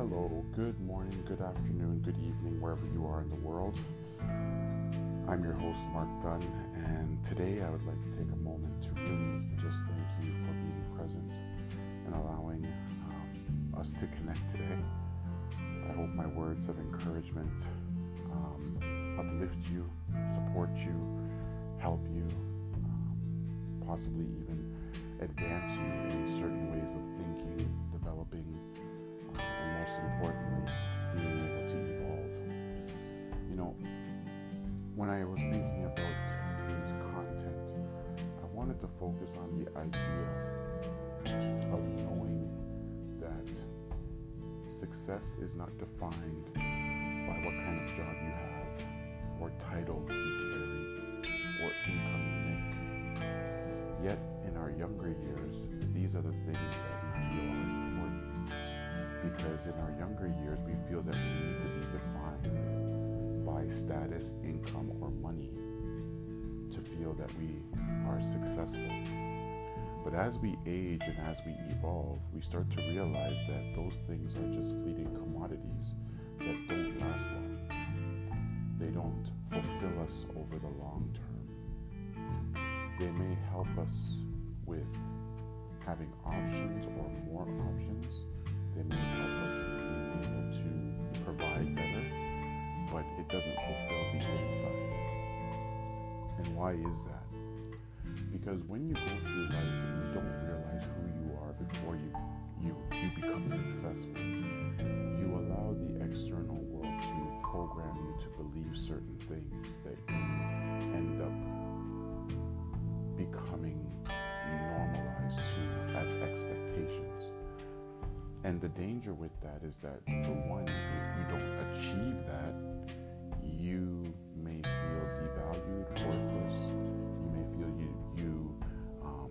hello, good morning, good afternoon, good evening, wherever you are in the world. I'm your host, Mark Dunn, and today I would like to take a moment to really just thank you for being present and allowing um, us to connect today. I hope my words of encouragement um, uplift you, support you, help you, um, possibly even advance you in certain ways of thinking, developing most importantly, being able to evolve. You know, when I was thinking about today's content, I wanted to focus on the idea of knowing that success is not defined by what kind of job you have, or title you carry, or income you make. Yet, in our younger years, these are the things that we feel because in our younger years we feel that we need to be defined by status, income, or money to feel that we are successful. But as we age and as we evolve, we start to realize that those things are just fleeting commodities that don't last long. They don't fulfill us over the long term. They may help us with having options or more options they may help us being able to provide better, but it doesn't fulfill the inside. And why is that? Because when you go through life and you don't realize who you are before you you, you become successful, you allow the external world to program you to believe certain things that you end up becoming And the danger with that is that, for one, if you don't achieve that, you may feel devalued, worthless. You may feel you you um,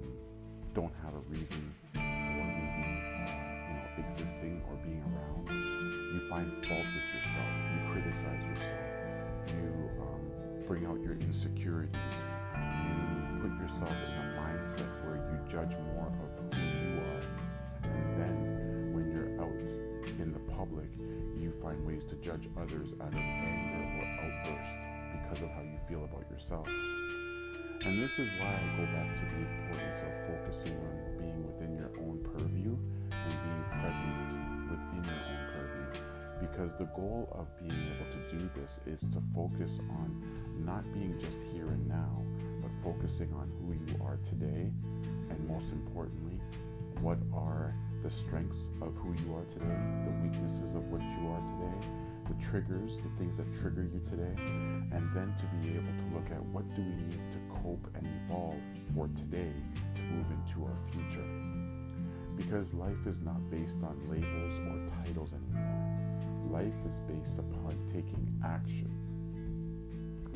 don't have a reason for maybe uh, you know existing or being around. You find fault with yourself. You criticize yourself. You um, bring out your insecurities. You put yourself in a mindset where you judge more of who public, you find ways to judge others out of anger or outburst because of how you feel about yourself. And this is why I go back to the importance of focusing on being within your own purview and being present within your own purview. Because the goal of being able to do this is to focus on not being just here and now, but focusing on who you are today, and most importantly, what are the strengths of who you are today, the weaknesses of what you are today, the triggers, the things that trigger you today, and then to be able to look at what do we need to cope and evolve for today to move into our future. Because life is not based on labels or titles anymore. Life is based upon taking action.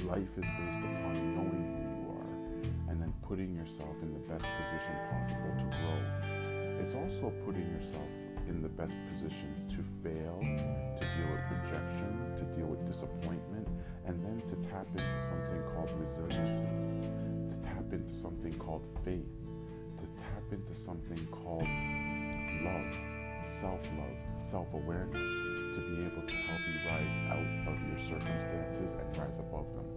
Life is based upon knowing who you are and then putting yourself in the best position possible to grow it's also putting yourself in the best position to fail, to deal with rejection, to deal with disappointment, and then to tap into something called resiliency, to tap into something called faith, to tap into something called love, self love, self awareness, to be able to help you rise out of your circumstances and rise above them.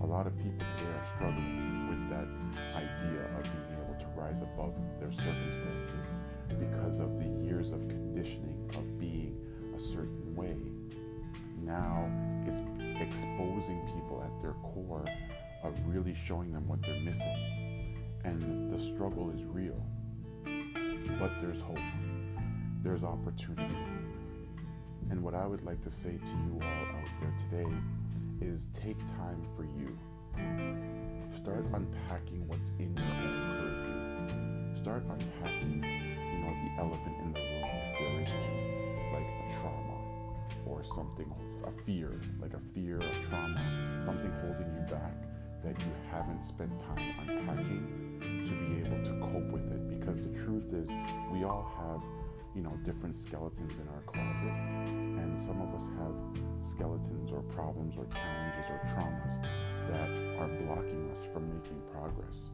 A lot of people today are struggling with that idea of being able rise above their circumstances because of the years of conditioning of being a certain way. Now it's exposing people at their core of really showing them what they're missing. And the struggle is real. But there's hope, there's opportunity. And what I would like to say to you all out there today is take time for you. Start unpacking what's in your own. Start unpacking, you know, the elephant in the room if there is like a trauma or something, a fear, like a fear, a trauma, something holding you back that you haven't spent time unpacking to be able to cope with it. Because the truth is, we all have you know, different skeletons in our closet. And some of us have skeletons or problems or challenges or traumas that are blocking us from making progress.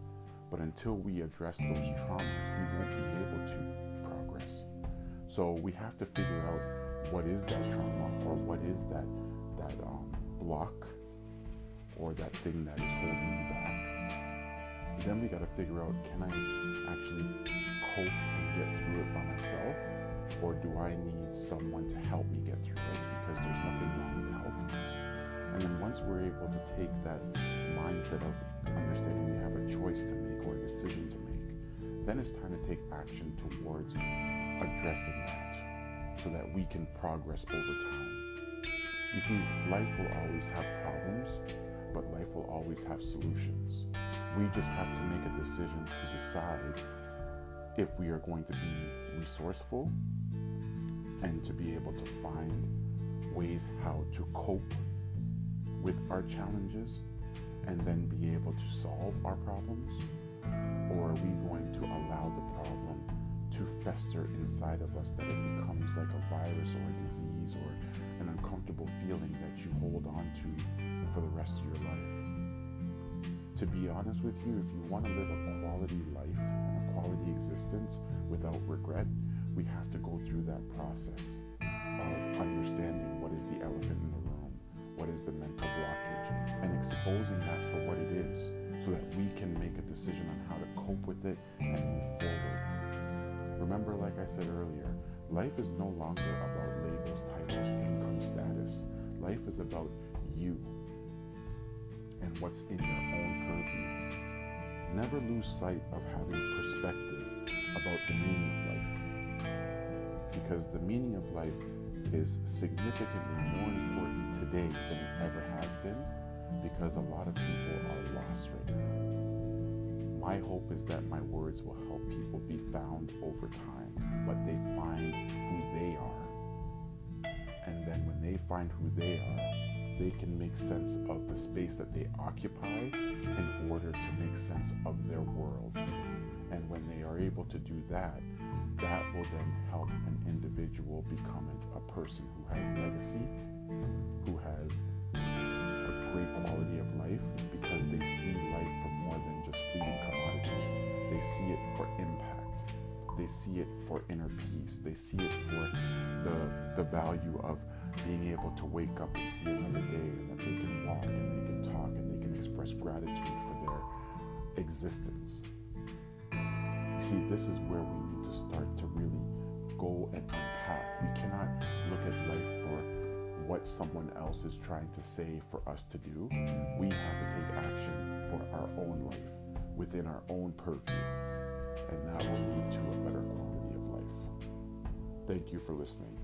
But until we address those traumas, we won't be able to progress. So we have to figure out what is that trauma or what is that that um, block or that thing that is holding me back. Then we got to figure out can I actually cope and get through it by myself or do I need someone to help me get through it because there's nothing wrong with help. And then once we're able to take that mindset of understanding we have a choice to make or a decision to make, then it's time to take action towards addressing that so that we can progress over time. You see, life will always have problems, but life will always have solutions. We just have to make a decision to decide if we are going to be resourceful and to be able to find ways how to cope with our challenges and then be able to solve our problems? Or are we going to allow the problem to fester inside of us that it becomes like a virus or a disease or an uncomfortable feeling that you hold on to for the rest of your life. To be honest with you, if you want to live a quality life and a quality existence without regret, we have to go through that process of understanding what is the elephant in the room, what is the mental exposing that for what it is so that we can make a decision on how to cope with it and move forward. Remember, like I said earlier, life is no longer about labels, titles, income status. Life is about you and what's in your own purview. Never lose sight of having perspective about the meaning of life. Because the meaning of life is significantly more important today than it ever has been because a lot of people are lost right now. My hope is that my words will help people be found over time, but they find who they are. And then when they find who they are, they can make sense of the space that they occupy in order to make sense of their world. And when they are able to do that, that will then help an individual become a person who has legacy, who has for impact. They see it for inner peace. They see it for the, the value of being able to wake up and see another day and that they can walk and they can talk and they can express gratitude for their existence. You see, this is where we need to start to really go and unpack. We cannot look at life for what someone else is trying to say for us to do. We have to take action for our own life within our own purview, and that will lead to a better quality of life. Thank you for listening.